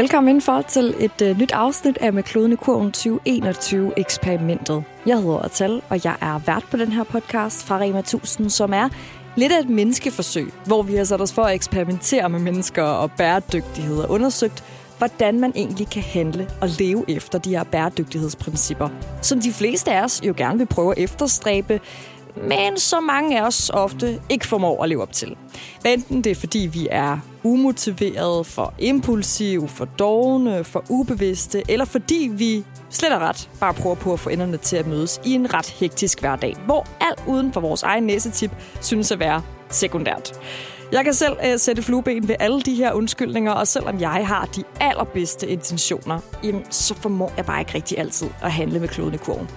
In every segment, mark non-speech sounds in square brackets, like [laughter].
Velkommen indenfor til et uh, nyt afsnit af Med Kloden i Kurven 2021-eksperimentet. Jeg hedder Atal, og jeg er vært på den her podcast fra Rema 1000, som er lidt af et menneskeforsøg, hvor vi har sat os for at eksperimentere med mennesker og bæredygtighed og undersøgt, hvordan man egentlig kan handle og leve efter de her bæredygtighedsprincipper, som de fleste af os jo gerne vil prøve at efterstræbe, men så mange af os ofte ikke formår at leve op til. Enten det er, fordi vi er umotiverede, for impulsive, for dogne, for ubevidste, eller fordi vi slet og ret bare prøver på at få enderne til at mødes i en ret hektisk hverdag, hvor alt uden for vores egen næsetip synes at være sekundært. Jeg kan selv øh, sætte flueben ved alle de her undskyldninger, og selvom jeg har de allerbedste intentioner, jamen, så formår jeg bare ikke rigtig altid at handle med kloden i kurven.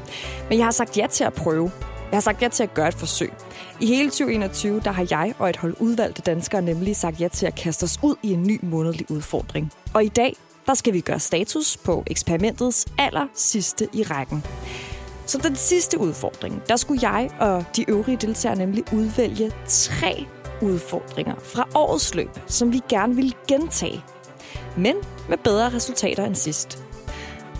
Men jeg har sagt ja til at prøve, jeg har sagt ja til at gøre et forsøg. I hele 2021 der har jeg og et hold udvalgte danskere nemlig sagt ja til at kaste os ud i en ny månedlig udfordring. Og i dag der skal vi gøre status på eksperimentets aller sidste i rækken. Så den sidste udfordring, der skulle jeg og de øvrige deltagere nemlig udvælge tre udfordringer fra årets løb, som vi gerne vil gentage, men med bedre resultater end sidst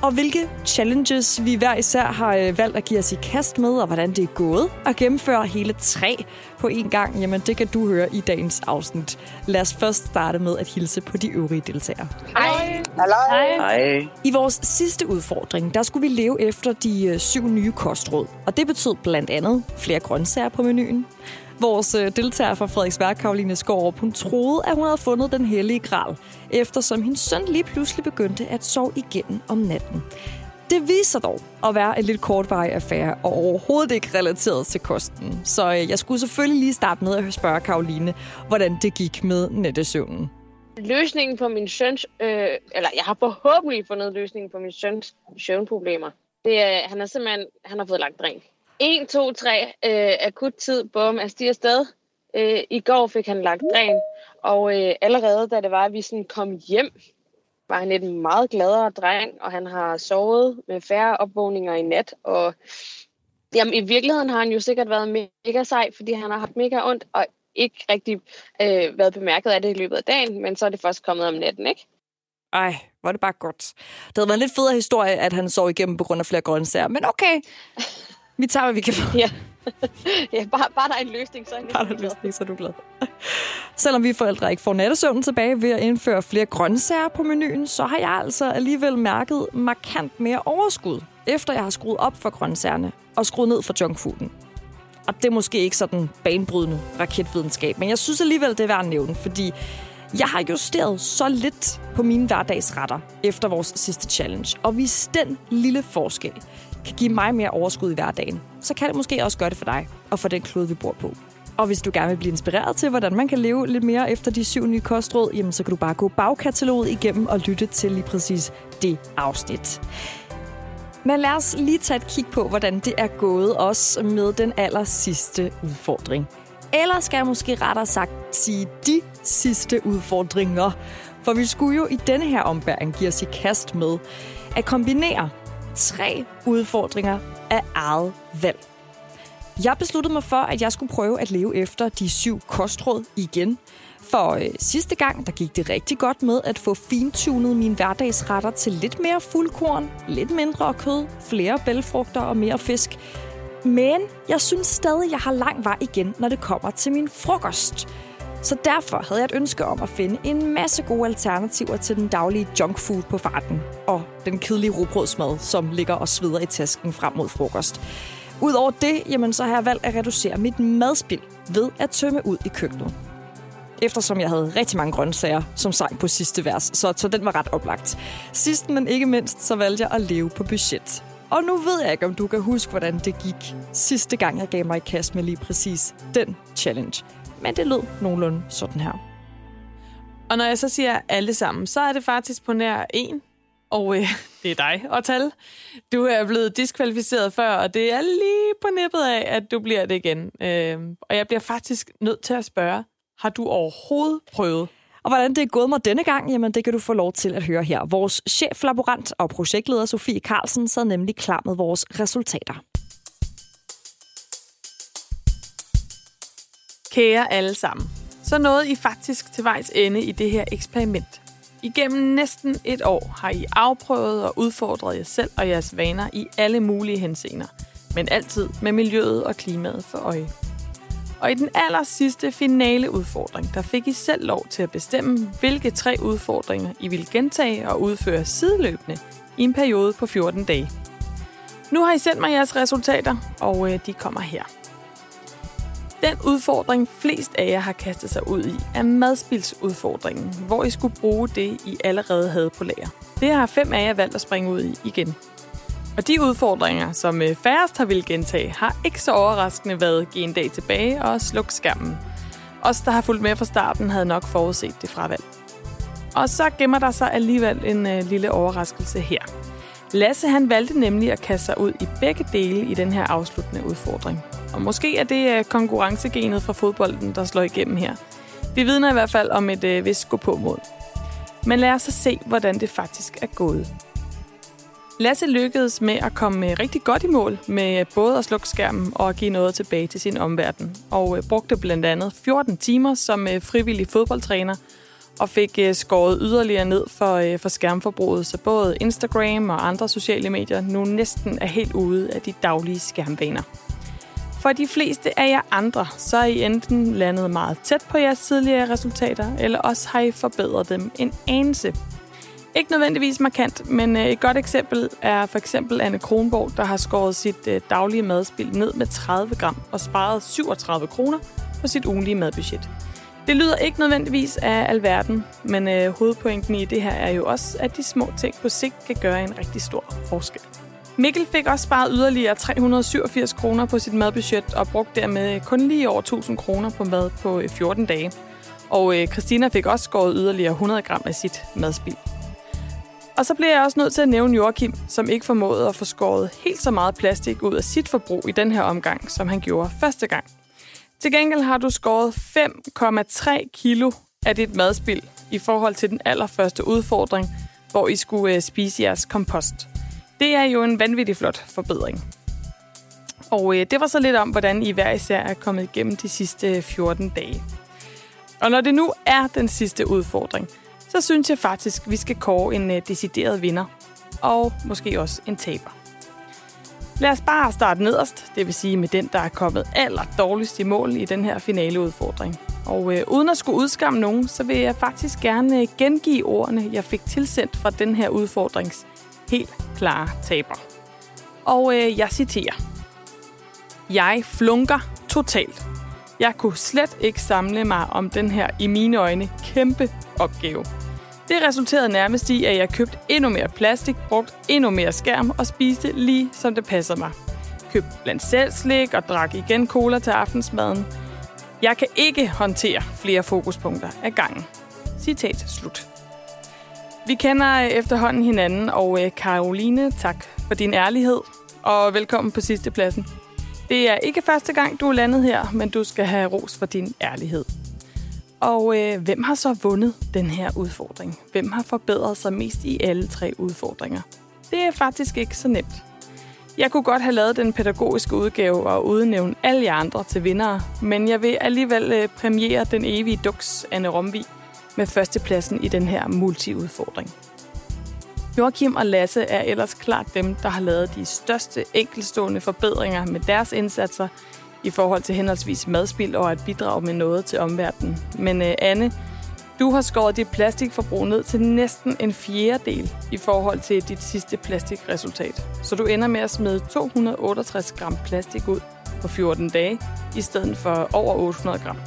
og hvilke challenges vi hver især har øh, valgt at give os i kast med, og hvordan det er gået at gennemføre hele tre på én gang, jamen det kan du høre i dagens afsnit. Lad os først starte med at hilse på de øvrige deltagere. Hej. Hej. Hej. I vores sidste udfordring, der skulle vi leve efter de øh, syv nye kostråd, og det betød blandt andet flere grøntsager på menuen, Vores øh, deltager fra Frederiksberg, Karoline Skårup, hun troede, at hun havde fundet den hellige gral, eftersom hendes søn lige pludselig begyndte at sove igennem om natten. Det viser dog at være en lidt kortvarig affære, og overhovedet ikke relateret til kosten. Så øh, jeg skulle selvfølgelig lige starte med at spørge Karoline, hvordan det gik med nattesøvnen. Løsningen på min søns, øh, eller jeg har forhåbentlig fundet løsningen på min søns søvnproblemer. Det er, han er simpelthen, han har fået lagt dræn. 1, 2, 3, øh, akut tid, bum, er stiger afsted. Øh, I går fik han lagt dræn, og øh, allerede da det var, at vi sådan kom hjem, var han et meget gladere dreng, og han har sovet med færre opvågninger i nat, og jamen, i virkeligheden har han jo sikkert været mega sej, fordi han har haft mega ondt, og ikke rigtig øh, været bemærket af det i løbet af dagen, men så er det først kommet om natten, ikke? Ej, var det bare godt. Det havde været en lidt federe historie, at han sov igennem på grund af flere grøntsager, men okay. [laughs] Vi tager, hvad vi kan få. Ja, [laughs] ja bare, bare der er en løsning, så er Bare der er en løsning, så er du glad. Selvom vi forældre ikke får nattesøvnen tilbage ved at indføre flere grøntsager på menuen, så har jeg altså alligevel mærket markant mere overskud, efter jeg har skruet op for grøntsagerne og skruet ned for junkfooden. Og det er måske ikke sådan banebrydende raketvidenskab, men jeg synes alligevel, det er værd at nævne, fordi jeg har justeret så lidt på mine hverdagsretter efter vores sidste challenge. Og hvis den lille forskel kan give mig mere overskud i hverdagen, så kan det måske også gøre det for dig og for den klode, vi bor på. Og hvis du gerne vil blive inspireret til, hvordan man kan leve lidt mere efter de syv nye kostråd, jamen så kan du bare gå bagkataloget igennem og lytte til lige præcis det afsnit. Men lad os lige tage et kig på, hvordan det er gået os med den aller sidste udfordring. Eller skal jeg måske rettere sagt sige de sidste udfordringer. For vi skulle jo i denne her ombæring give os i kast med at kombinere tre udfordringer af eget valg. Jeg besluttede mig for, at jeg skulle prøve at leve efter de syv kostråd igen. For øh, sidste gang, der gik det rigtig godt med at få fintunet mine hverdagsretter til lidt mere fuldkorn, lidt mindre kød, flere bælfrugter og mere fisk. Men jeg synes stadig, jeg har lang vej igen, når det kommer til min frokost. Så derfor havde jeg et ønske om at finde en masse gode alternativer til den daglige junkfood på farten og den kedelige robrødsmad, som ligger og sveder i tasken frem mod frokost. Udover det, jamen, så har jeg valgt at reducere mit madspild ved at tømme ud i køkkenet. Eftersom jeg havde rigtig mange grøntsager, som sang på sidste vers, så, så den var ret oplagt. Sidst, men ikke mindst, så valgte jeg at leve på budget. Og nu ved jeg ikke, om du kan huske, hvordan det gik sidste gang, jeg gav mig i kast med lige præcis den challenge men det lød nogenlunde sådan her. Og når jeg så siger alle sammen, så er det faktisk på nær en, og øh, [laughs] det er dig, og tal. Du er blevet diskvalificeret før, og det er lige på nippet af, at du bliver det igen. Øh, og jeg bliver faktisk nødt til at spørge, har du overhovedet prøvet? Og hvordan det er gået mig denne gang, jamen det kan du få lov til at høre her. Vores cheflaborant og projektleder Sofie Carlsen sad nemlig klar med vores resultater. Kære alle sammen, så nåede I faktisk til vejs ende i det her eksperiment. Igennem næsten et år har I afprøvet og udfordret jer selv og jeres vaner i alle mulige henseender, men altid med miljøet og klimaet for øje. Og i den aller sidste finale udfordring, der fik I selv lov til at bestemme, hvilke tre udfordringer I ville gentage og udføre sideløbende i en periode på 14 dage. Nu har I sendt mig jeres resultater, og øh, de kommer her. Den udfordring, flest af jer har kastet sig ud i, er madspilsudfordringen, hvor I skulle bruge det, I allerede havde på lager. Det har fem af jer valgt at springe ud i igen. Og de udfordringer, som øh, færrest har vil gentage, har ikke så overraskende været give en dag tilbage og sluk skærmen. Os, der har fulgt med fra starten, havde nok forudset det fravalg. Og så gemmer der sig alligevel en øh, lille overraskelse her. Lasse han valgte nemlig at kaste sig ud i begge dele i den her afsluttende udfordring. Og måske er det øh, konkurrencegenet fra fodbolden, der slår igennem her. Vi vidner i hvert fald om et øh, vist gå på mod. Men lad os så se, hvordan det faktisk er gået. Lasse lykkedes med at komme øh, rigtig godt i mål med øh, både at slukke skærmen og at give noget tilbage til sin omverden. Og brugte blandt andet 14 timer som frivillig fodboldtræner og fik skåret yderligere ned for, for skærmforbruget, så både Instagram og andre sociale medier nu næsten er helt ude af de daglige skærmvaner. For de fleste af jer andre, så er I enten landet meget tæt på jeres tidligere resultater, eller også har I forbedret dem en anelse. Ikke nødvendigvis markant, men øh, et godt eksempel er for eksempel Anne Kronborg, der har skåret sit øh, daglige madspil ned med 30 gram og sparet 37 kroner på sit ugenlige madbudget. Det lyder ikke nødvendigvis af alverden, men øh, hovedpointen i det her er jo også, at de små ting på sigt kan gøre en rigtig stor forskel. Mikkel fik også sparet yderligere 387 kroner på sit madbudget og brugte dermed kun lige over 1000 kroner på mad på øh, 14 dage. Og øh, Christina fik også skåret yderligere 100 gram af sit madspil. Og så bliver jeg også nødt til at nævne Joachim, som ikke formåede at få skåret helt så meget plastik ud af sit forbrug i den her omgang, som han gjorde første gang. Til gengæld har du skåret 5,3 kilo af dit madspild i forhold til den allerførste udfordring, hvor I skulle øh, spise jeres kompost. Det er jo en vanvittig flot forbedring. Og øh, det var så lidt om, hvordan I hver især er kommet igennem de sidste øh, 14 dage. Og når det nu er den sidste udfordring – så synes jeg faktisk, vi skal kåre en øh, decideret vinder. Og måske også en taber. Lad os bare starte nederst, det vil sige med den, der er kommet aller dårligst i mål i den her finale udfordring. Og øh, uden at skulle udskamme nogen, så vil jeg faktisk gerne øh, gengive ordene, jeg fik tilsendt fra den her udfordrings helt klare taber. Og øh, jeg citerer. Jeg flunker totalt. Jeg kunne slet ikke samle mig om den her, i mine øjne, kæmpe opgave. Det resulterede nærmest i, at jeg købte endnu mere plastik, brugt endnu mere skærm og spiste lige som det passer mig. Købte blandt selv slik og drak igen cola til aftensmaden. Jeg kan ikke håndtere flere fokuspunkter ad gangen. Citat slut. Vi kender øh, efterhånden hinanden, og øh, Karoline, tak for din ærlighed, og velkommen på sidste pladsen. Det er ikke første gang, du er landet her, men du skal have ros for din ærlighed. Og øh, hvem har så vundet den her udfordring? Hvem har forbedret sig mest i alle tre udfordringer? Det er faktisk ikke så nemt. Jeg kunne godt have lavet den pædagogiske udgave og udnævne alle jer andre til vindere, men jeg vil alligevel øh, premiere den evige duks Anne Romvi med førstepladsen i den her multiudfordring. Joachim og Lasse er ellers klart dem, der har lavet de største enkelstående forbedringer med deres indsatser – i forhold til henholdsvis madspild og at bidrage med noget til omverdenen. Men uh, Anne, du har skåret dit plastikforbrug ned til næsten en fjerdedel i forhold til dit sidste plastikresultat. Så du ender med at smide 268 gram plastik ud på 14 dage, i stedet for over 800 gram.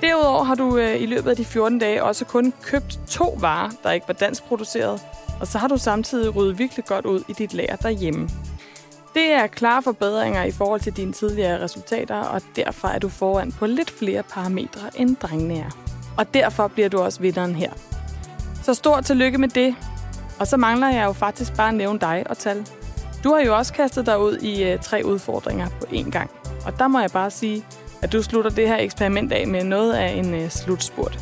Derudover har du øh, i løbet af de 14 dage også kun købt to varer, der ikke var dansk produceret, og så har du samtidig ryddet virkelig godt ud i dit lager derhjemme. Det er klare forbedringer i forhold til dine tidligere resultater, og derfor er du foran på lidt flere parametre, end drengene er. Og derfor bliver du også vinderen her. Så stort tillykke med det. Og så mangler jeg jo faktisk bare at nævne dig og tal. Du har jo også kastet dig ud i øh, tre udfordringer på én gang. Og der må jeg bare sige, at du slutter det her eksperiment af med noget af en øh, slutspurt.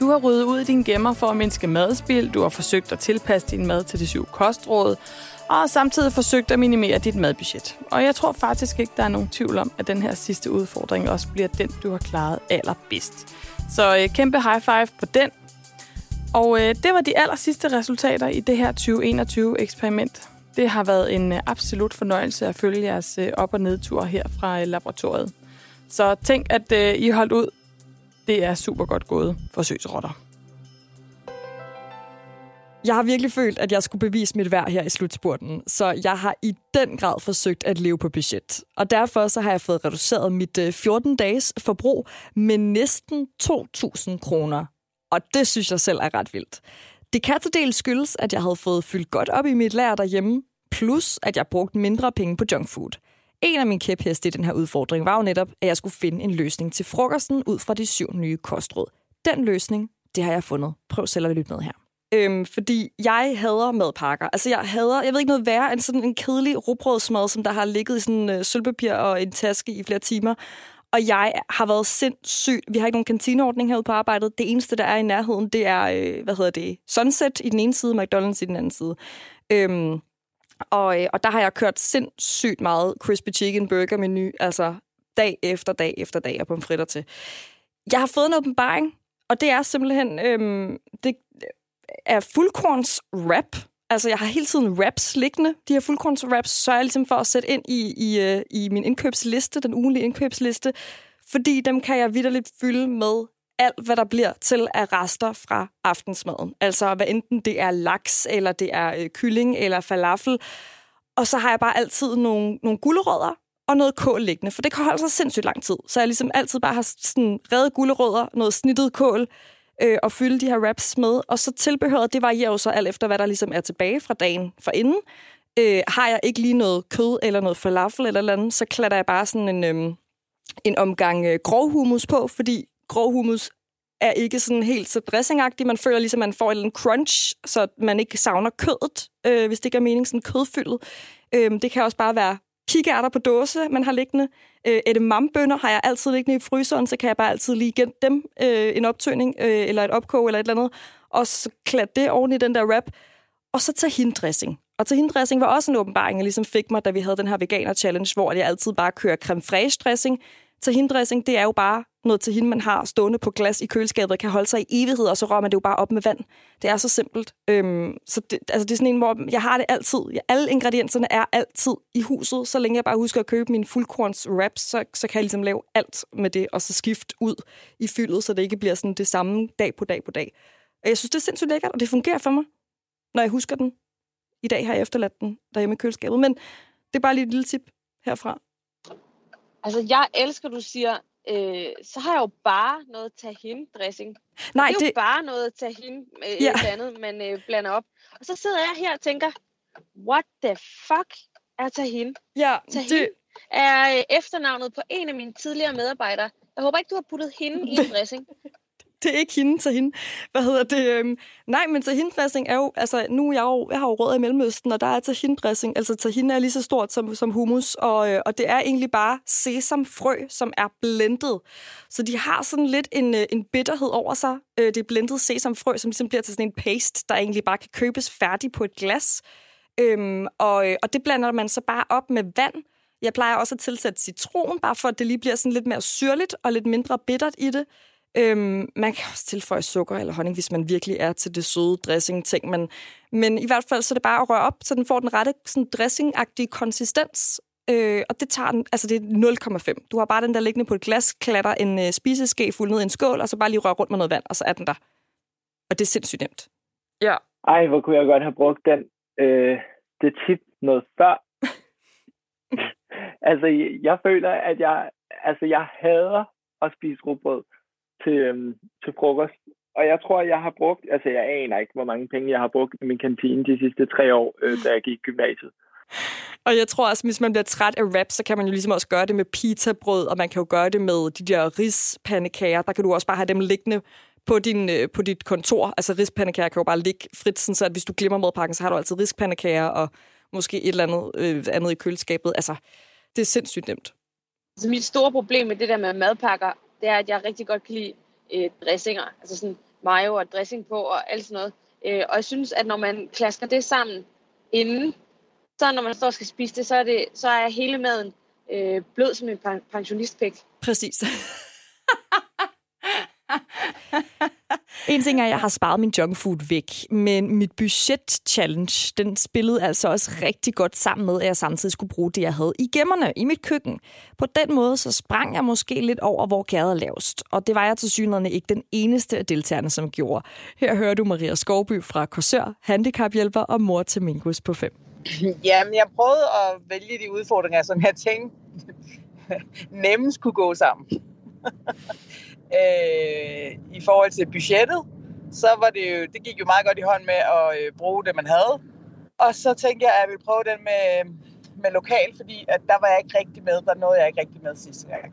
Du har ryddet ud i din gemmer for at mindske madspil, du har forsøgt at tilpasse din mad til de syv kostråd, og samtidig forsøgt at minimere dit madbudget. Og jeg tror faktisk ikke, der er nogen tvivl om, at den her sidste udfordring også bliver den, du har klaret allerbedst. Så øh, kæmpe high five på den. Og øh, det var de aller sidste resultater i det her 2021-eksperiment. Det har været en øh, absolut fornøjelse at følge jeres øh, op- og nedtur her fra øh, laboratoriet. Så tænk, at øh, I holdt ud. Det er super godt gået forsøgsrotter. Jeg har virkelig følt, at jeg skulle bevise mit værd her i slutspurten, så jeg har i den grad forsøgt at leve på budget. Og derfor så har jeg fået reduceret mit øh, 14-dages forbrug med næsten 2.000 kroner. Og det synes jeg selv er ret vildt. Det kan til del skyldes, at jeg havde fået fyldt godt op i mit lager derhjemme, plus at jeg brugte mindre penge på junkfood. En af mine kæpheste i den her udfordring var jo netop, at jeg skulle finde en løsning til frokosten ud fra de syv nye kostråd. Den løsning, det har jeg fundet. Prøv selv at lytte med her. Øhm, fordi jeg hader madpakker. Altså, jeg hader, jeg ved ikke noget værre end sådan en kedelig rugbrødsmad, som der har ligget i sådan øh, sølvpapir og en taske i flere timer. Og jeg har været sindssygt. Vi har ikke nogen kantineordning herude på arbejdet. Det eneste, der er i nærheden, det er, øh, hvad hedder det, Sunset i den ene side, McDonald's i den anden side. Øhm, og, øh, og der har jeg kørt sindssygt meget crispy chicken burger menu, altså dag efter dag efter dag, og pomfritter til. Jeg har fået en åbenbaring, og det er simpelthen, øhm, det øh, er fuldkorns wrap. Altså, jeg har hele tiden wraps liggende. De her fuldkorns wraps, så jeg ligesom for at sætte ind i, i, øh, i min indkøbsliste, den ugenlige indkøbsliste, fordi dem kan jeg vidderligt fylde med alt, hvad der bliver til af rester fra aftensmaden. Altså, hvad enten det er laks, eller det er øh, kylling, eller falafel. Og så har jeg bare altid nogle, nogle gulerødder og noget kål liggende, for det kan holde sig sindssygt lang tid. Så jeg ligesom altid bare har sådan reddet gulerødder, noget snittet kål, øh, og fylde de her wraps med. Og så tilbehøret, det varierer jo så alt efter, hvad der ligesom er tilbage fra dagen for inden. Øh, har jeg ikke lige noget kød eller noget falafel eller noget andet, så klatter jeg bare sådan en, øh, en omgang øh, grov hummus på, fordi grov hummus er ikke sådan helt så dressingagtig. Man føler ligesom, at man får en crunch, så man ikke savner kødet, øh, hvis det ikke er meningen sådan kødfyldet. Øh, det kan også bare være kikærter på dåse, man har liggende. Øh, edamambønner har jeg altid liggende i fryseren, så kan jeg bare altid lige igen dem øh, en optøning, øh, eller et opkog, eller et eller andet. Og så klat det oven i den der wrap. Og så tahindressing. Og tahindressing var også en åbenbaring, jeg ligesom fik mig, da vi havde den her veganer-challenge, hvor jeg altid bare kører creme fraiche dressing. Tahindressing, det er jo bare noget tahin, man har stående på glas i køleskabet, kan holde sig i evighed, og så rører man det jo bare op med vand. Det er så simpelt. Øhm, så det, altså det er sådan en, hvor jeg har det altid. Alle ingredienserne er altid i huset, så længe jeg bare husker at købe min fuldkorns wraps, så, så kan jeg ligesom lave alt med det, og så skifte ud i fyldet, så det ikke bliver sådan det samme dag på dag på dag. Og jeg synes, det er sindssygt lækkert, og det fungerer for mig, når jeg husker den. I dag har jeg efterladt den derhjemme i køleskabet, men det er bare lige et lille tip herfra. Altså, jeg elsker, du siger, øh, så har jeg jo bare noget tahin-dressing. Nej, det er det... jo bare noget tahin, øh, Ja. ja. andet, man øh, blander op. Og så sidder jeg her og tænker, what the fuck er tahin? Ja, Tahin det, er øh, efternavnet på en af mine tidligere medarbejdere. Jeg håber ikke, du har puttet hende i en [laughs] dressing. [laughs] det er ikke hende til hende. Hvad hedder det? Øhm, nej, men tahindressing er jo, altså nu er jeg jo, jeg har jo råd i Mellemøsten, og der er tahindressing, altså tahin er lige så stort som, som hummus, og, øh, og det er egentlig bare sesamfrø, som er blendet. Så de har sådan lidt en, øh, en bitterhed over sig. Øh, det er blendet sesamfrø, som ligesom bliver til sådan en paste, der egentlig bare kan købes færdig på et glas. Øhm, og, øh, og det blander man så bare op med vand. Jeg plejer også at tilsætte citron, bare for at det lige bliver sådan lidt mere syrligt og lidt mindre bittert i det. Øhm, man kan også tilføje sukker eller honning, hvis man virkelig er til det søde dressing-ting. Men, men i hvert fald så er det bare at røre op, så den får den rette sådan dressing-agtige konsistens. Øh, og det tager den, altså det er 0,5. Du har bare den der liggende på et glas, klatter en øh, spiseske fuld ned i en skål, og så bare lige røre rundt med noget vand, og så er den der. Og det er sindssygt nemt. Ja. Ej, hvor kunne jeg godt have brugt den, øh, det tip noget før. [laughs] altså, jeg føler, at jeg, altså, jeg hader at spise rugbrød til, øhm, til frokost. Og jeg tror, jeg har brugt, altså jeg aner ikke, hvor mange penge jeg har brugt i min kantine de sidste tre år, øh, da jeg gik i gymnasiet. Og jeg tror også, hvis man bliver træt af wrap, så kan man jo ligesom også gøre det med pizzabrød, og man kan jo gøre det med de der rispandekager. Der kan du også bare have dem liggende på, din, øh, på dit kontor. Altså rispandekager kan jo bare ligge frit, sådan så at hvis du glemmer madpakken, så har du altid rispandekager og måske et eller andet, øh, andet i køleskabet. Altså, det er sindssygt nemt. Altså, mit store problem med det der med madpakker, det er, at jeg rigtig godt kan lide øh, dressinger. Altså sådan mayo og dressing på og alt sådan noget. Øh, og jeg synes, at når man klasker det sammen inden, så når man står og skal spise det, så er, det, så er hele maden øh, blød som en pen- pensionistpæk. Præcis. [laughs] En ting er, at jeg har sparet min junkfood væk, men mit budget-challenge, den spillede altså også rigtig godt sammen med, at jeg samtidig skulle bruge det, jeg havde i gemmerne i mit køkken. På den måde så sprang jeg måske lidt over, hvor gæret er lavest, og det var jeg til synligheden ikke den eneste af deltagerne, som gjorde. Her hører du Maria Skovby fra Korsør, handicaphjælper og mor til Mingus på 5. Jamen, jeg prøvede at vælge de udfordringer, som jeg tænkte [laughs] nemmest kunne gå sammen øh, I forhold til budgettet, så var det jo, det gik jo meget godt i hånd med at øh, bruge det, man havde. Og så tænkte jeg, at jeg ville prøve den med, med lokal, fordi at der var jeg ikke rigtig med. Der nåede jeg ikke rigtig med sidste gang.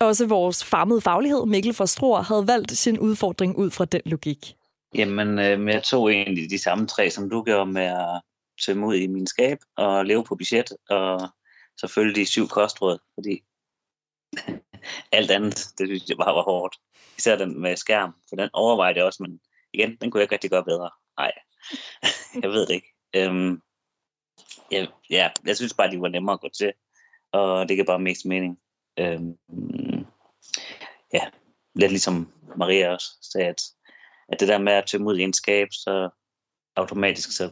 Også vores farmede faglighed, Mikkel Forstror, havde valgt sin udfordring ud fra den logik. Jamen, øh, jeg tog egentlig de samme tre, som du gjorde med at tømme ud i min skab og leve på budget, og selvfølgelig de syv kostråd, fordi alt andet, det synes jeg bare var hårdt. Især den med skærm, for den overvejede jeg også, men igen, den kunne jeg ikke rigtig gøre bedre. Nej, [laughs] jeg ved det ikke. Øhm, ja, ja, jeg synes bare, de var nemmere at gå til, og det kan bare mest mening. Øhm, ja, lidt ligesom Maria også sagde, at, at det der med at tømme ud i en skab, så automatisk så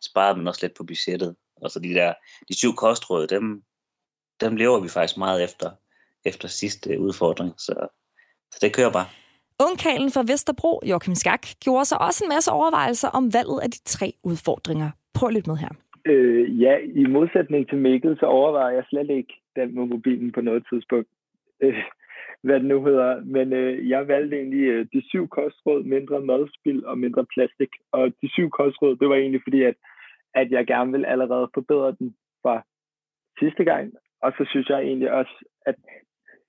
sparede man også lidt på budgettet. Og så de der, de syv kostråd, dem, dem lever vi faktisk meget efter, efter sidste udfordring. Så, så det kører bare. Ungkalen fra Vesterbro, Joachim Skak, gjorde sig også en masse overvejelser om valget af de tre udfordringer. Prøv lidt med her. Øh, ja, i modsætning til Mikkel, så overvejer jeg slet ikke den med mobilen på noget tidspunkt. Øh, hvad det nu hedder. Men øh, jeg valgte egentlig øh, de syv kostråd, mindre madspil og mindre plastik. Og de syv kostråd, det var egentlig fordi, at, at jeg gerne vil allerede forbedre den fra sidste gang. Og så synes jeg egentlig også, at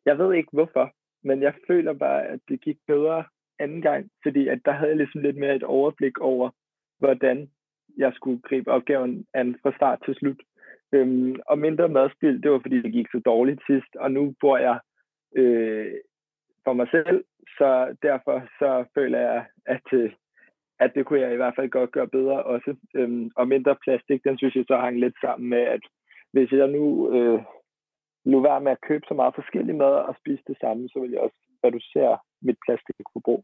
jeg ved ikke hvorfor, men jeg føler bare, at det gik bedre anden gang, fordi at der havde jeg ligesom lidt mere et overblik over, hvordan jeg skulle gribe opgaven an fra start til slut. Øhm, og mindre madspil, det var fordi, det gik så dårligt sidst, og nu bor jeg øh, for mig selv, så derfor så føler jeg, at, øh, at det kunne jeg i hvert fald godt gøre bedre også. Øhm, og mindre plastik, den synes jeg så hang lidt sammen med, at hvis jeg nu øh, nu være med at købe så meget forskellige mad og spise det samme, så vil jeg også reducere mit plastikforbrug.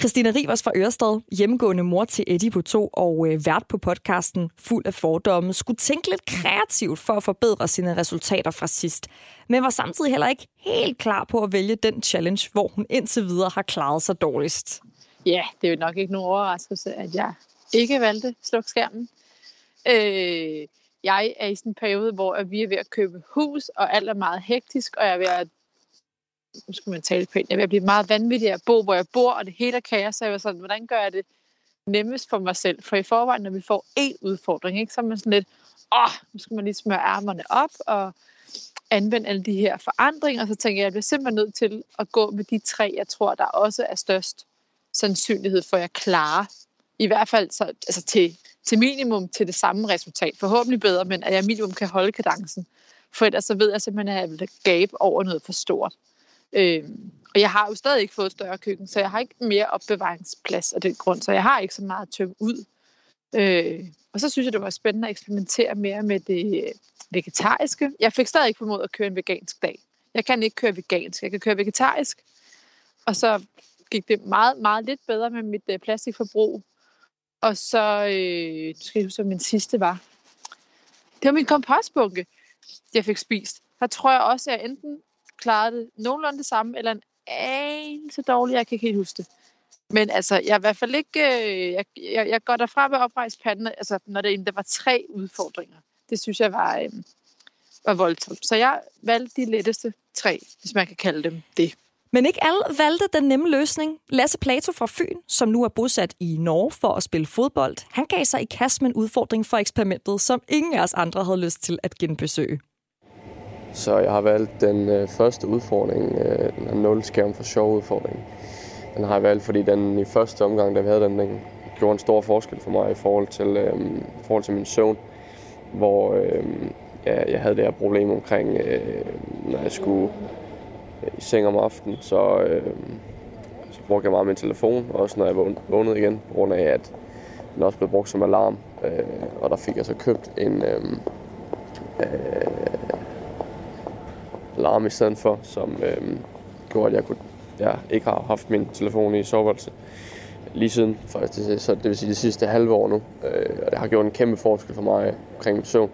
Christina Rivers fra Ørsted, hjemmegående mor til Eddie på to og øh, vært på podcasten Fuld af fordomme, skulle tænke lidt kreativt for at forbedre sine resultater fra sidst, men var samtidig heller ikke helt klar på at vælge den challenge, hvor hun indtil videre har klaret sig dårligst. Ja, det er jo nok ikke nogen overraskelse, at jeg ikke valgte sluk skærmen. Øh, jeg er i sådan en periode, hvor vi er ved at købe hus, og alt er meget hektisk, og jeg er ved at nu skal man tale pænt, jeg er ved at blive meget vanvittig at bo, hvor jeg bor, og det hele er kaos, så jeg var sådan, hvordan gør jeg det nemmest for mig selv? For i forvejen, når vi får én udfordring, ikke, så er man sådan lidt, åh, nu skal man lige smøre ærmerne op, og anvende alle de her forandringer, og så tænker jeg, at jeg bliver simpelthen nødt til at gå med de tre, jeg tror, der også er størst sandsynlighed for, at jeg klarer. I hvert fald så, altså til, til minimum til det samme resultat. Forhåbentlig bedre, men at jeg minimum kan holde kadencen. For ellers så ved jeg simpelthen, at jeg vil gabe over noget for stort. Øh, og jeg har jo stadig ikke fået større køkken, så jeg har ikke mere opbevaringsplads af den grund, så jeg har ikke så meget at tømme ud. Øh, og så synes jeg, det var spændende at eksperimentere mere med det øh, vegetariske. Jeg fik stadig ikke formået at køre en vegansk dag. Jeg kan ikke køre vegansk, jeg kan køre vegetarisk. Og så gik det meget, meget lidt bedre med mit øh, plastikforbrug. Og så, øh, nu skal jeg huske, hvad min sidste var. Det var min kompostbunke, jeg fik spist. Der tror jeg også, at jeg enten klarede det nogenlunde det samme, eller en anelse dårligt, jeg kan ikke helt huske det. Men altså, jeg er i hvert fald ikke... Øh, jeg, jeg, jeg går derfra med oprejst panden, altså, når det, der var tre udfordringer. Det synes jeg var, øh, var voldsomt. Så jeg valgte de letteste tre, hvis man kan kalde dem det. Men ikke alle valgte den nemme løsning. Lasse Plato fra Fyn, som nu er bosat i Norge for at spille fodbold, han gav sig i kast med en udfordring for eksperimentet, som ingen af os andre havde lyst til at genbesøge. Så jeg har valgt den øh, første udfordring, øh, den 0 skærm for sjov udfordring. Den har jeg valgt, fordi den i første omgang, da vi havde den, den gjorde en stor forskel for mig i forhold til, øh, i forhold til min søvn. Hvor øh, ja, jeg havde det her problem omkring, øh, når jeg skulle i seng om aftenen, så, øh, så brugte jeg meget min telefon, også når jeg vågnede igen, på grund af, at den også blev brugt som alarm. Øh, og der fik jeg så købt en øh, øh, alarm i stedet for, som øh, gjorde, at jeg kunne jeg ikke har haft min telefon i soveværelset lige siden, faktisk. Så det vil sige de sidste halve år nu. Øh, og det har gjort en kæmpe forskel for mig omkring min søvn.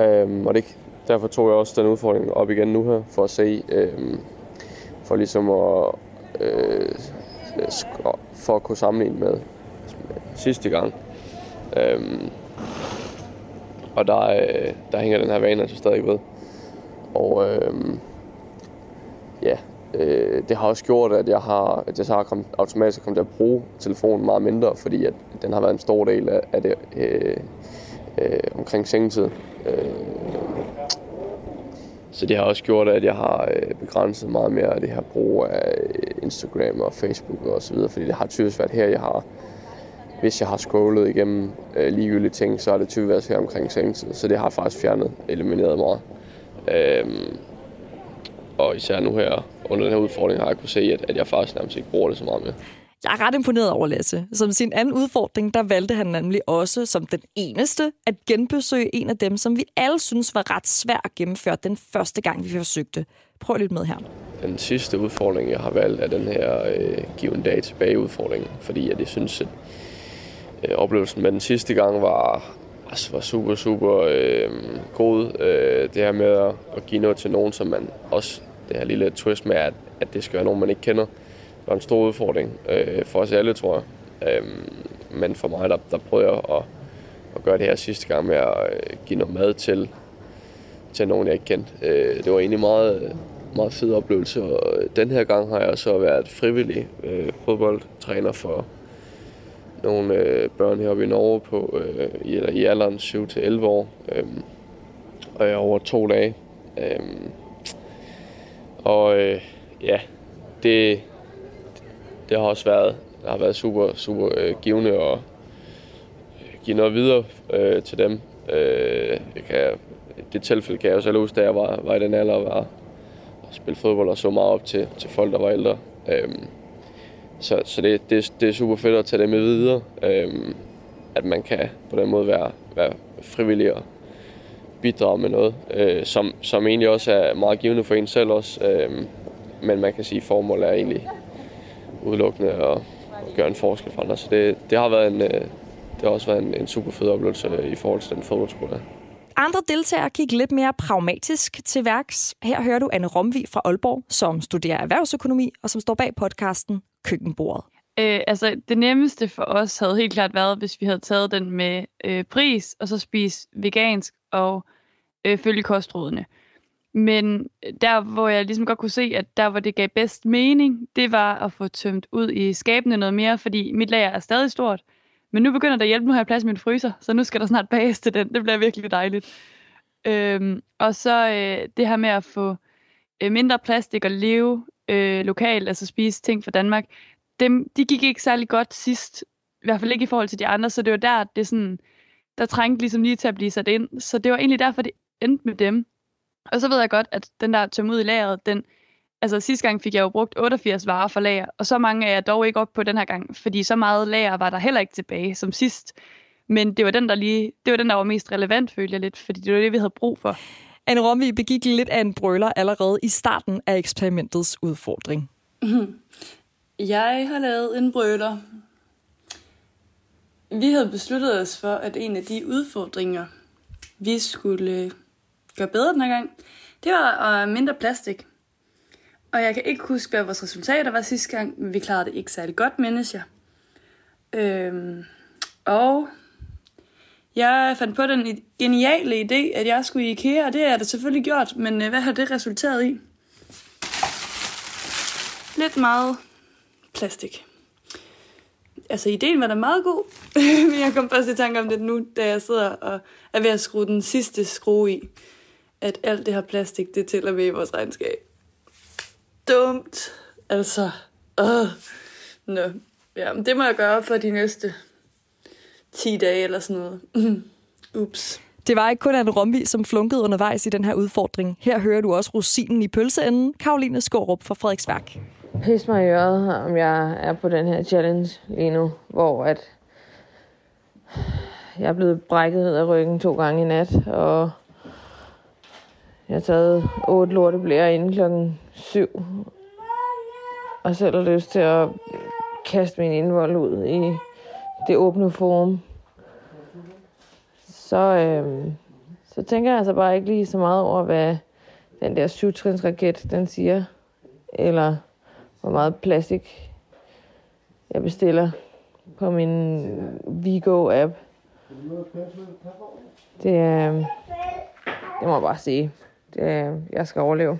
Øh, og det, derfor tog jeg også den udfordring op igen nu her, for at se, øh, for ligesom at, øh, for at kunne sammenligne med sidste gang. Øh, og der, øh, der hænger den her vane altså stadig ved. Og øh, ja, øh, det har også gjort, at jeg har, at jeg så har kom, automatisk kommet til at bruge telefonen meget mindre, fordi at den har været en stor del af, af det øh, øh, omkring sengetid. Øh, så det har også gjort, at jeg har øh, begrænset meget mere det her brug af øh, Instagram og Facebook og så videre, fordi det har typisk været her, jeg har, hvis jeg har scrollet igennem øh, ligegyldige ting, så har det typisk været her omkring sengetid, så det har faktisk fjernet, elimineret meget. Øhm, og især nu her, under den her udfordring, har jeg kunne se, at, at jeg faktisk nærmest ikke bruger det så meget mere. Jeg er ret imponeret over Lasse. Som sin anden udfordring, der valgte han nemlig også som den eneste at genbesøge en af dem, som vi alle synes var ret svær at gennemføre den første gang, vi forsøgte. Prøv lidt med her. Den sidste udfordring, jeg har valgt, er den her øh, give en dag tilbage udfordring, fordi jeg det synes, at øh, oplevelsen med den sidste gang var, altså, var super, super øh, god. Øh, det her med at, at give noget til nogen, som man også, det her lille twist med, at, at det skal være nogen, man ikke kender, var en stor udfordring øh, for os alle, tror jeg. Øh, men for mig, der, der prøvede jeg at, at gøre det her sidste gang med at øh, give noget mad til, til nogen, jeg ikke kendte. Øh, det var egentlig meget, meget fed oplevelse, og øh, den her gang har jeg så været frivillig øh, fodboldtræner for nogle øh, børn heroppe i Norge på, øh, i, eller i alderen 7-11 år. Øh, og jeg over to dage. Øh, og øh, ja, det, det har også været, det har været super, super øh, givende at øh, give noget videre øh, til dem. Øh, jeg kan, det tilfælde kan jeg også selv huske, da jeg var, var i den alder og var og spille fodbold og så meget op til, til folk, der var ældre. Øh, så så det, det, det er super fedt at tage det med videre. Øh, at man kan på den måde være, være frivillig og bidrage med noget, øh, som, som egentlig også er meget givende for en selv også. Øh, men man kan sige, at formålet er egentlig udelukkende at, at gøre en forskel for andre. Så det, det har været en, øh, det har også været en, en super fed oplevelse i forhold til den fodboldskole. Andre deltagere gik lidt mere pragmatisk til værks. Her hører du Anne Romvi fra Aalborg, som studerer erhvervsøkonomi og som står bag podcasten Køkkenbordet. Øh, altså, det nemmeste for os havde helt klart været, hvis vi havde taget den med øh, pris, og så spist vegansk og øh, følge kostrådene. Men øh, der, hvor jeg ligesom godt kunne se, at der, hvor det gav bedst mening, det var at få tømt ud i skabene noget mere, fordi mit lager er stadig stort. Men nu begynder der at hjælpe, nu har jeg plads i min fryser, så nu skal der snart bages til den. Det bliver virkelig dejligt. Øhm, og så øh, det her med at få øh, mindre plastik og leve øh, lokalt, altså spise ting fra Danmark, dem, de gik ikke særlig godt sidst. I hvert fald ikke i forhold til de andre, så det var der, det sådan, der trængte ligesom lige til at blive sat ind. Så det var egentlig derfor, det endte med dem. Og så ved jeg godt, at den der tøm ud i lageret, den, altså sidste gang fik jeg jo brugt 88 varer for lager, og så mange er jeg dog ikke op på den her gang, fordi så meget lager var der heller ikke tilbage som sidst. Men det var den, der lige, det var den, der var mest relevant, følte jeg lidt, fordi det var det, vi havde brug for. Anne Romvi begik lidt af en brøler allerede i starten af eksperimentets udfordring. Jeg har lavet en brøler. Vi havde besluttet os for, at en af de udfordringer, vi skulle gøre bedre den her gang, det var uh, mindre plastik. Og jeg kan ikke huske, hvad vores resultater var sidste gang, men vi klarede det ikke særlig godt, mindes jeg. Øhm, og jeg fandt på den geniale idé, at jeg skulle i IKEA, og det er det selvfølgelig gjort, men øh, hvad har det resulteret i? Lidt meget plastik. Altså, ideen var da meget god, [laughs] men jeg kom først i tanke om det nu, da jeg sidder og er ved at skrue den sidste skrue i, at alt det her plastik, det tæller med i vores regnskab. Dumt. Altså, øh. Nå, ja, men det må jeg gøre for de næste 10 dage eller sådan noget. [clears throat] Ups. Det var ikke kun Anne Rombi, som flunkede undervejs i den her udfordring. Her hører du også rosinen i pølseenden, Karoline Skårup fra Frederiksværk. Pis mig i øret, om jeg er på den her challenge lige nu, hvor at jeg er blevet brækket ned af ryggen to gange i nat, og jeg har taget otte lorteblære inden klokken 7. og selv har lyst til at kaste min indvold ud i det åbne forum, så, øh, så tænker jeg altså bare ikke lige så meget over, hvad den der syvtrinsraket, den siger, eller hvor meget plastik jeg bestiller på min Vigo-app. Det øhm, er, det må jeg bare sige. Er, jeg skal overleve.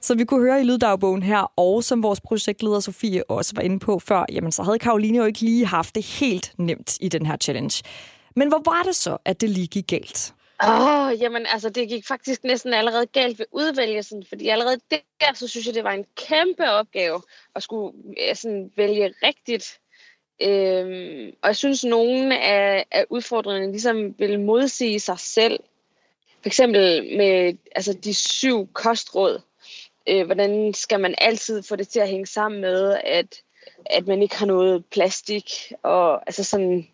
Så vi kunne høre i lyddagbogen her, og som vores projektleder Sofie også var inde på før, jamen så havde Karoline jo ikke lige haft det helt nemt i den her challenge. Men hvor var det så, at det lige gik galt? Åh, oh, jamen altså, det gik faktisk næsten allerede galt ved udvælgelsen, fordi allerede der, så synes jeg, det var en kæmpe opgave at skulle sådan, vælge rigtigt. Øhm, og jeg synes, nogle af, af udfordringerne ligesom vil modsige sig selv. For eksempel med altså, de syv kostråd. Øh, hvordan skal man altid få det til at hænge sammen med, at, at man ikke har noget plastik, og altså sådan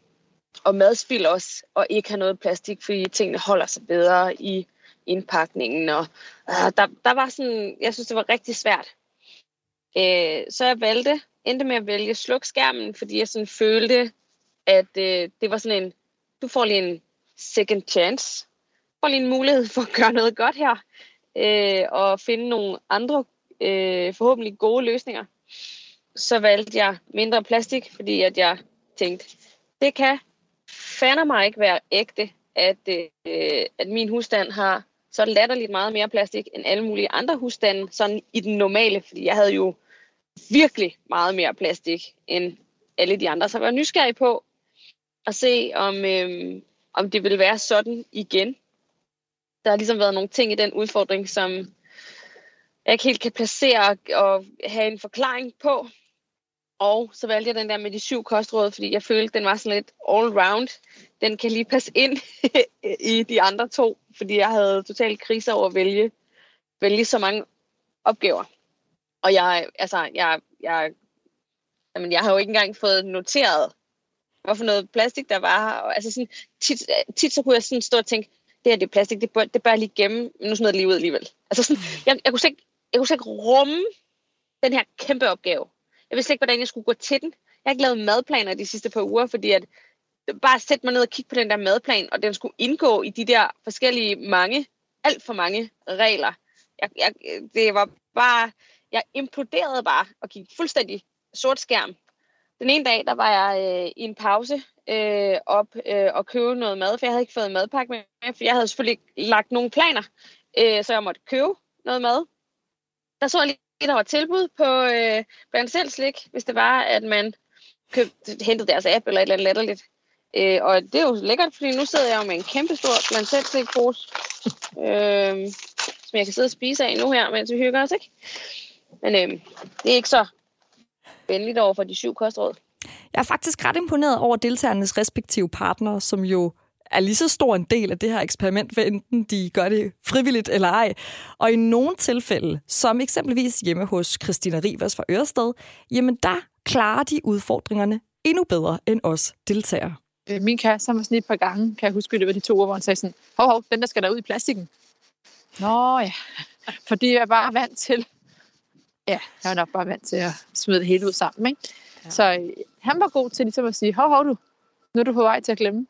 og madspil også, og ikke har noget plastik, fordi tingene holder sig bedre i indpakningen. Og, øh, der, der var sådan, jeg synes, det var rigtig svært. Øh, så jeg valgte, endte med at vælge sluk skærmen, fordi jeg sådan følte, at øh, det var sådan en, du får lige en second chance. Du får lige en mulighed for at [laughs] gøre noget godt her, øh, og finde nogle andre øh, forhåbentlig gode løsninger. Så valgte jeg mindre plastik, fordi at jeg tænkte, det kan fandme mig ikke være ægte, at, øh, at min husstand har så latterligt meget mere plastik end alle mulige andre husstande, sådan i den normale, fordi jeg havde jo virkelig meget mere plastik end alle de andre. Så jeg var nysgerrig på at se, om, øh, om det ville være sådan igen. Der har ligesom været nogle ting i den udfordring, som jeg ikke helt kan placere og have en forklaring på. Og så valgte jeg den der med de syv kostråd, fordi jeg følte, den var sådan lidt all round. Den kan lige passe ind [laughs] i de andre to, fordi jeg havde totalt krise over at vælge, vælge så mange opgaver. Og jeg, altså, jeg, jeg, jamen, jeg har jo ikke engang fået noteret, hvad for noget plastik der var her. Og, altså sådan, tit, tit så kunne jeg sådan stå og tænke, det her det er plastik, det bør, det bør jeg lige gemme, men nu smider jeg lige ud alligevel. Altså sådan, jeg, jeg, kunne slet ikke, jeg kunne slet ikke rumme den her kæmpe opgave. Jeg vidste ikke, hvordan jeg skulle gå til den. Jeg har ikke lavet madplaner de sidste par uger, fordi at bare sætte mig ned og kigge på den der madplan, og den skulle indgå i de der forskellige mange, alt for mange regler. Jeg, jeg, det var bare, jeg imploderede bare og gik fuldstændig sort skærm. Den ene dag, der var jeg øh, i en pause øh, op øh, og købe noget mad, for jeg havde ikke fået madpakke med, for jeg havde selvfølgelig lagt nogle planer, øh, så jeg måtte købe noget mad. Der så jeg lige der var tilbud på øh, blandt selv slik, hvis det var, at man købte, hentede deres app eller et eller andet latterligt. Øh, og det er jo lækkert, fordi nu sidder jeg jo med en kæmpe stor blandt selv slik pose, øh, som jeg kan sidde og spise af nu her, mens vi hygger os, ikke? Men øh, det er ikke så venligt over for de syv kostråd. Jeg er faktisk ret imponeret over deltagernes respektive partnere, som jo er lige så stor en del af det her eksperiment, hvad enten de gør det frivilligt eller ej. Og i nogle tilfælde, som eksempelvis hjemme hos Christina Rivers fra Ørested, jamen der klarer de udfordringerne endnu bedre end os deltagere. Øh, min kæreste har sådan et par gange, kan jeg huske, det var de to år, hvor han sagde sådan, hov, hov, den der skal der ud i plastikken. Nå ja, fordi jeg er bare vant til, ja, jeg er nok bare vant til at smide det hele ud sammen, ikke? Ja. Så øh, han var god til ligesom at sige, hov, hov du, nu er du på vej til at glemme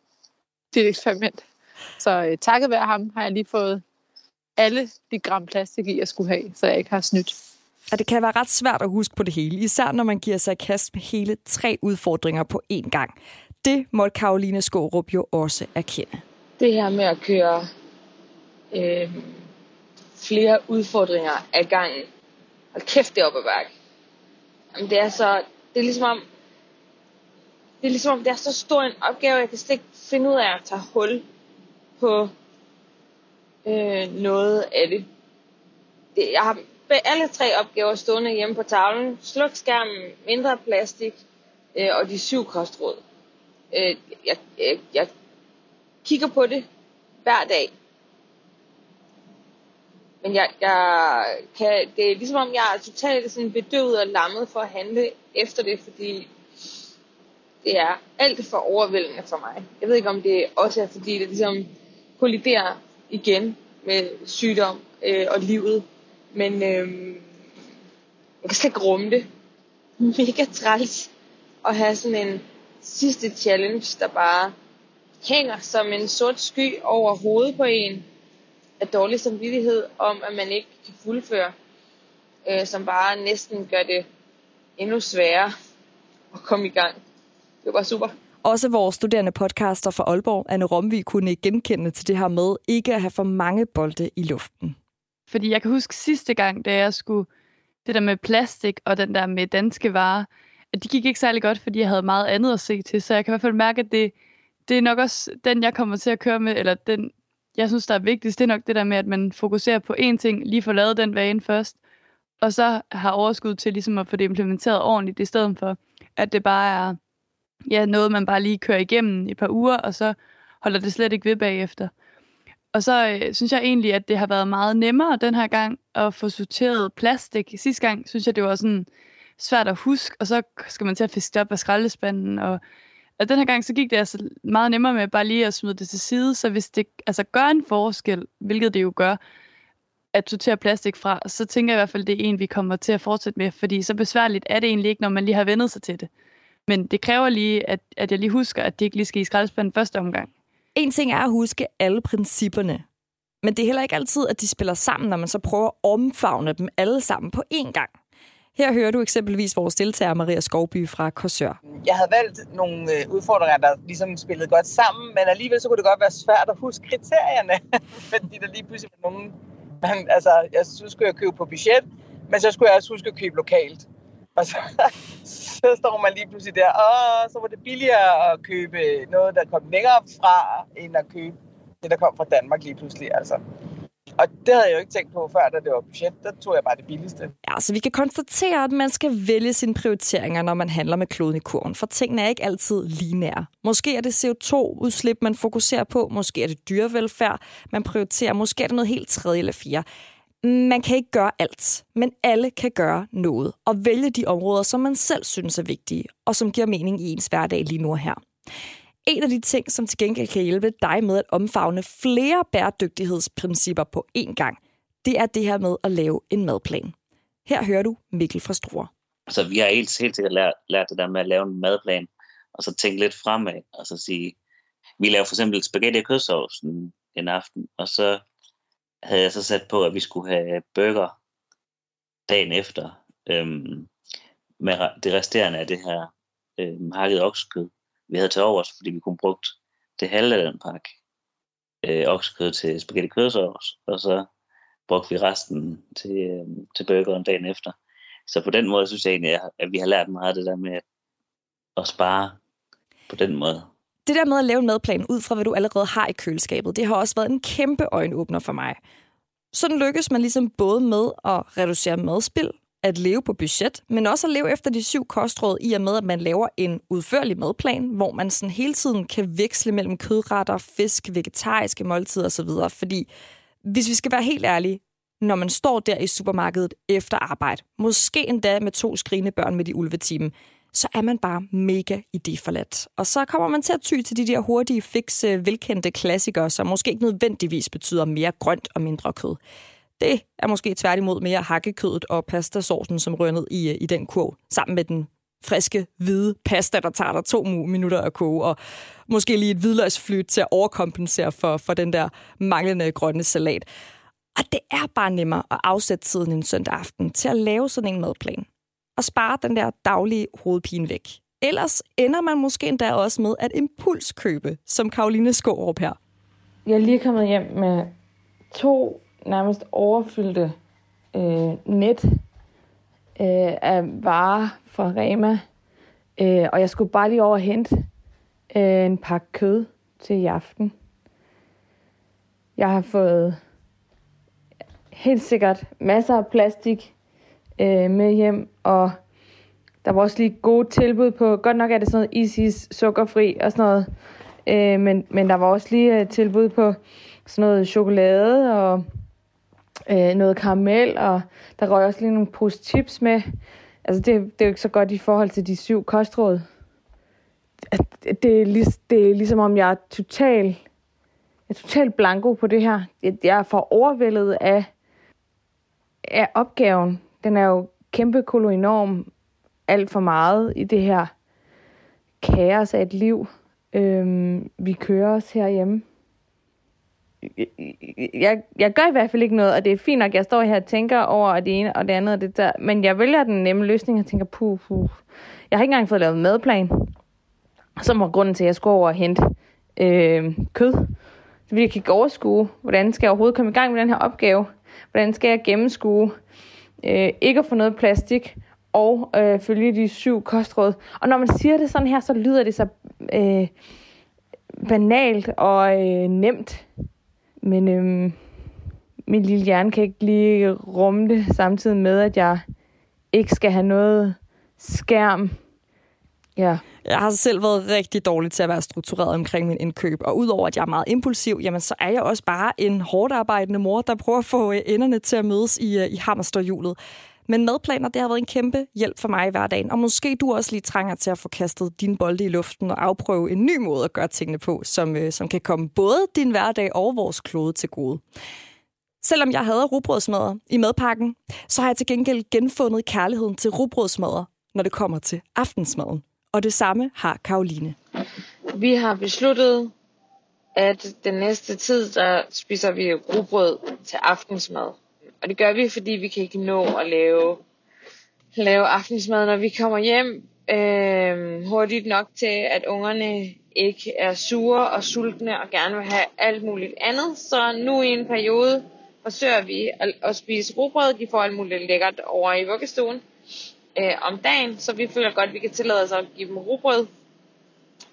dit eksperiment. Så øh, takket være ham har jeg lige fået alle de gram plastik i, jeg skulle have, så jeg ikke har snydt. Og det kan være ret svært at huske på det hele, især når man giver sig kast med hele tre udfordringer på én gang. Det måtte Karoline Skårup jo også erkende. Det her med at køre øh, flere udfordringer af gangen. Og kæft, det er op ad bakke. Jamen, det er så, det er ligesom om, det er ligesom om, det er så stor en opgave, jeg kan slet ikke finde ud af at tage hul på øh, noget af det. det. Jeg har alle tre opgaver stående hjemme på tavlen. Sluk skærmen, mindre plastik øh, og de syv kostråd. Øh, jeg, jeg, jeg kigger på det hver dag. Men jeg, jeg kan, det er ligesom om, jeg er totalt sådan bedøvet og lammet for at handle efter det, fordi det er alt for overvældende for mig. Jeg ved ikke, om det også er, fordi det ligesom kolliderer igen med sygdom øh, og livet. Men øh, jeg kan slet ikke rumme det. Mega træls at have sådan en sidste challenge, der bare hænger som en sort sky over hovedet på en af dårlig samvittighed om, at man ikke kan fuldføre, øh, som bare næsten gør det endnu sværere at komme i gang. Det var super. Også vores studerende podcaster fra Aalborg, Anne Romvi, kunne genkende til det her med ikke at have for mange bolde i luften. Fordi jeg kan huske sidste gang, da jeg skulle det der med plastik og den der med danske varer, at de gik ikke særlig godt, fordi jeg havde meget andet at se til. Så jeg kan i hvert fald mærke, at det, det er nok også den, jeg kommer til at køre med, eller den, jeg synes, der er vigtigst, det er nok det der med, at man fokuserer på én ting, lige får lavet den vane først, og så har overskud til ligesom at få det implementeret ordentligt, i stedet for, at det bare er ja, noget, man bare lige kører igennem et par uger, og så holder det slet ikke ved bagefter. Og så øh, synes jeg egentlig, at det har været meget nemmere den her gang at få sorteret plastik. Sidste gang synes jeg, det var sådan svært at huske, og så skal man til at fiske op af skraldespanden. Og, og den her gang, så gik det altså meget nemmere med bare lige at smide det til side. Så hvis det altså gør en forskel, hvilket det jo gør, at sortere plastik fra, så tænker jeg i hvert fald, det er en, vi kommer til at fortsætte med, fordi så besværligt er det egentlig ikke, når man lige har vendet sig til det. Men det kræver lige, at, at jeg lige husker, at det ikke lige skal i skraldespanden første omgang. En ting er at huske alle principperne, men det er heller ikke altid, at de spiller sammen, når man så prøver at omfavne dem alle sammen på én gang. Her hører du eksempelvis vores deltager Maria Skovby fra Korsør. Jeg havde valgt nogle øh, udfordringer, der ligesom spillede godt sammen, men alligevel så kunne det godt være svært at huske kriterierne, [laughs] fordi der lige pludselig var nogen... Man, altså, jeg synes, skulle jeg købe på budget, men så skulle jeg også huske at købe lokalt. Og så, [laughs] så står man lige pludselig der, og så var det billigere at købe noget, der kom længere fra, end at købe det, der kom fra Danmark lige pludselig. Altså. Og det havde jeg jo ikke tænkt på før, da det var budget. Der tog jeg bare det billigste. Ja, så vi kan konstatere, at man skal vælge sine prioriteringer, når man handler med kloden i kurven, for tingene er ikke altid lineære. Måske er det CO2-udslip, man fokuserer på, måske er det dyrevelfærd, man prioriterer, måske er det noget helt tredje eller fire. Man kan ikke gøre alt, men alle kan gøre noget og vælge de områder, som man selv synes er vigtige, og som giver mening i ens hverdag lige nu og her. En af de ting, som til gengæld kan hjælpe dig med at omfavne flere bæredygtighedsprincipper på én gang, det er det her med at lave en madplan. Her hører du Mikkel fra Struer. Så vi har helt, helt sikkert lært, lært det der med at lave en madplan, og så tænke lidt fremad, og så sige, vi laver for eksempel spaghetti og kødsovs en, en aften, og så havde jeg så sat på, at vi skulle have burger dagen efter, øhm, med det resterende af det her øhm, hakket oksekød, vi havde til overs, fordi vi kunne brugt det halve af den pakke øh, oksekød til spaghetti kødsovs, og så brugte vi resten til, øh, til burgeren dagen efter. Så på den måde synes jeg egentlig, at vi har lært meget af det der med at, at spare på den måde. Det der med at lave en madplan ud fra, hvad du allerede har i køleskabet, det har også været en kæmpe øjenåbner for mig. Sådan lykkes man ligesom både med at reducere madspild, at leve på budget, men også at leve efter de syv kostråd i og med, at man laver en udførlig madplan, hvor man sådan hele tiden kan veksle mellem kødretter, fisk, vegetariske måltider osv. Fordi hvis vi skal være helt ærlige, når man står der i supermarkedet efter arbejde, måske endda med to skrigende børn med de ulvetimen, så er man bare mega idéforladt. Og så kommer man til at ty til de der hurtige, fikse, øh, velkendte klassikere, som måske ikke nødvendigvis betyder mere grønt og mindre kød. Det er måske tværtimod mere hakkekødet og pastasaucen, som rører ned i, øh, i den kurv, sammen med den friske, hvide pasta, der tager dig to minutter at koge, og måske lige et hvidløgsflyt til at overkompensere for, for den der manglende grønne salat. Og det er bare nemmere at afsætte tiden en søndag aften til at lave sådan en madplan og spare den der daglige hovedpine væk. Ellers ender man måske endda også med at impulskøbe, som Karoline Skårup her. Jeg er lige kommet hjem med to nærmest overfyldte øh, net øh, af varer fra Rema. Øh, og jeg skulle bare lige over og hente øh, en pakke kød til i aften. Jeg har fået helt sikkert masser af plastik øh, med hjem, og der var også lige gode tilbud på, godt nok er det sådan noget Isis sukkerfri og sådan noget, øh, men, men der var også lige øh, tilbud på sådan noget chokolade og øh, noget karamel, og der røg også lige nogle pose chips med. Altså, det, det er jo ikke så godt i forhold til de syv kostråd. Det er, lig, det er ligesom om, jeg er total, jeg er total blanko på det her. Jeg, jeg er for overvældet af, af opgaven. Den er jo kæmpe enorm alt for meget i det her kaos af et liv, øhm, vi kører os herhjemme. Jeg, jeg gør i hvert fald ikke noget, og det er fint nok, jeg står her og tænker over det ene og det andet og det der, men jeg vælger den nemme løsning og tænker, puh, puh. Jeg har ikke engang fået lavet madplan, som var grunden til, at jeg skulle over og hente øh, kød. Så jeg kan ikke overskue, hvordan skal jeg overhovedet komme i gang med den her opgave? Hvordan skal jeg gennemskue øh, ikke at få noget plastik og øh, følge de syv kostråd? Og når man siger det sådan her, så lyder det så øh, banalt og øh, nemt. Men øhm, min lille hjerne kan ikke lige rumme det, samtidig med, at jeg ikke skal have noget skærm. Ja. Jeg har selv været rigtig dårlig til at være struktureret omkring min indkøb, og udover at jeg er meget impulsiv, jamen så er jeg også bare en hårdt arbejdende mor, der prøver at få øh, enderne til at mødes i, øh, i hamsterhjulet. Men madplaner, det har været en kæmpe hjælp for mig i hverdagen, og måske du også lige trænger til at få kastet din bolde i luften og afprøve en ny måde at gøre tingene på, som, øh, som kan komme både din hverdag og vores klode til gode. Selvom jeg havde rugbrødsmadder i madpakken, så har jeg til gengæld genfundet kærligheden til rugbrødsmadder, når det kommer til aftensmaden. Og det samme har Karoline. Vi har besluttet, at den næste tid, der spiser vi rugbrød til aftensmad. Og det gør vi, fordi vi kan ikke nå at lave, lave aftensmad, når vi kommer hjem øh, hurtigt nok til, at ungerne ikke er sure og sultne og gerne vil have alt muligt andet. Så nu i en periode forsøger vi at, at spise rugbrød. De får alt muligt lækkert over i vuggestuen øh, om dagen, så vi føler godt, at vi kan tillade os at give dem rugbrød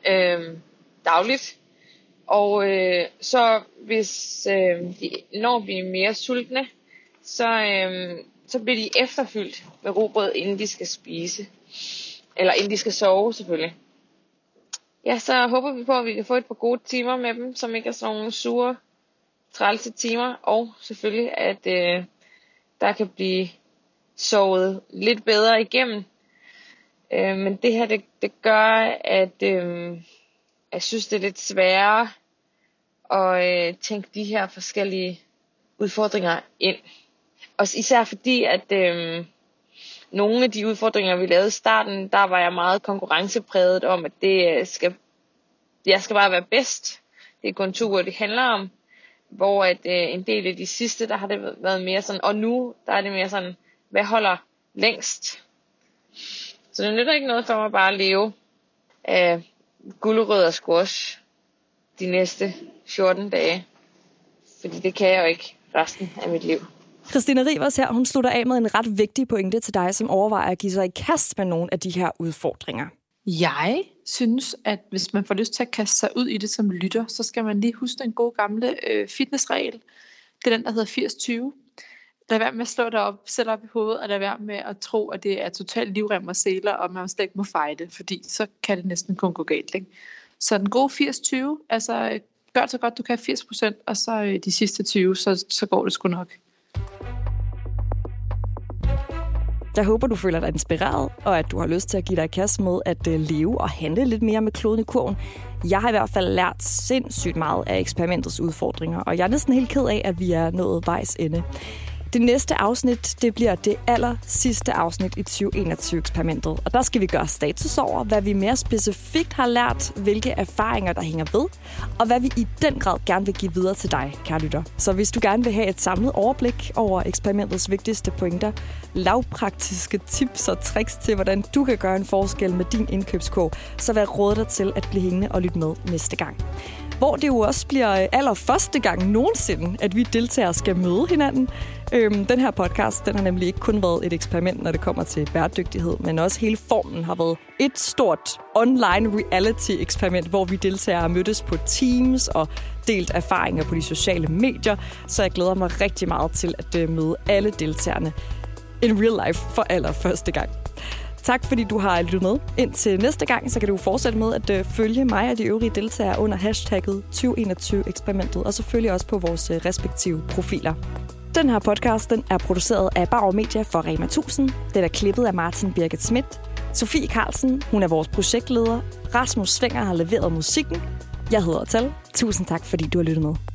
øh, dagligt. Og øh, så hvis øh, de når vi er mere sultne, så, øhm, så bliver de efterfyldt med robrød, inden de skal spise. Eller inden de skal sove selvfølgelig. Ja, så håber vi på, at vi kan få et par gode timer med dem, som ikke er sådan nogle sure, trælse timer. Og selvfølgelig, at øh, der kan blive sovet lidt bedre igennem. Øh, men det her, det, det gør, at øh, jeg synes, det er lidt sværere at øh, tænke de her forskellige udfordringer ind. Og især fordi, at øh, nogle af de udfordringer, vi lavede i starten, der var jeg meget konkurrencepræget om, at det øh, skal, jeg skal bare være bedst. Det er kun to uger, det handler om. Hvor at øh, en del af de sidste, der har det været mere sådan, og nu, der er det mere sådan, hvad holder længst? Så det nytter ikke noget for mig bare at leve af gulerød og squash de næste 14 dage. Fordi det kan jeg jo ikke resten af mit liv. Christina Rivers her, hun slutter af med en ret vigtig pointe til dig, som overvejer at give sig i kast med nogle af de her udfordringer. Jeg synes, at hvis man får lyst til at kaste sig ud i det som lytter, så skal man lige huske den gode gamle øh, fitnessregel. Det er den, der hedder 80-20 lad være med at slå dig op, selv op i hovedet, og lad være med at tro, at det er totalt livrem og seler, og man slet ikke må fejde, fordi så kan det næsten kun gå galt. Ikke? Så den gode 80-20, altså øh, gør så godt du kan 80%, og så øh, de sidste 20, så, så går det sgu nok. Jeg håber, du føler dig inspireret, og at du har lyst til at give dig i kast med at øh, leve og handle lidt mere med kloden i kurven. Jeg har i hvert fald lært sindssygt meget af eksperimentets udfordringer, og jeg er næsten helt ked af, at vi er nået vejs ende. Det næste afsnit, det bliver det aller sidste afsnit i 2021-eksperimentet. Og der skal vi gøre status over, hvad vi mere specifikt har lært, hvilke erfaringer, der hænger ved, og hvad vi i den grad gerne vil give videre til dig, kære lytter. Så hvis du gerne vil have et samlet overblik over eksperimentets vigtigste pointer, lavpraktiske tips og tricks til, hvordan du kan gøre en forskel med din indkøbskog, så vær råde dig til at blive hængende og lytte med næste gang hvor det jo også bliver øh, allerførste gang nogensinde, at vi deltagere skal møde hinanden. Øhm, den her podcast, den har nemlig ikke kun været et eksperiment, når det kommer til bæredygtighed, men også hele formen har været et stort online reality-eksperiment, hvor vi deltagere har mødtes på Teams og delt erfaringer på de sociale medier, så jeg glæder mig rigtig meget til at øh, møde alle deltagerne in real life for allerførste gang. Tak fordi du har lyttet med. Indtil næste gang, så kan du fortsætte med at øh, følge mig og de øvrige deltagere under hashtagget 2021-eksperimentet, og selvfølgelig også på vores øh, respektive profiler. Den her podcast den er produceret af Bauer Media for Rema 1000. Den er klippet af Martin Birgit Schmidt. Sofie Carlsen, hun er vores projektleder. Rasmus Svinger har leveret musikken. Jeg hedder Tal. Tusind tak, fordi du har lyttet med.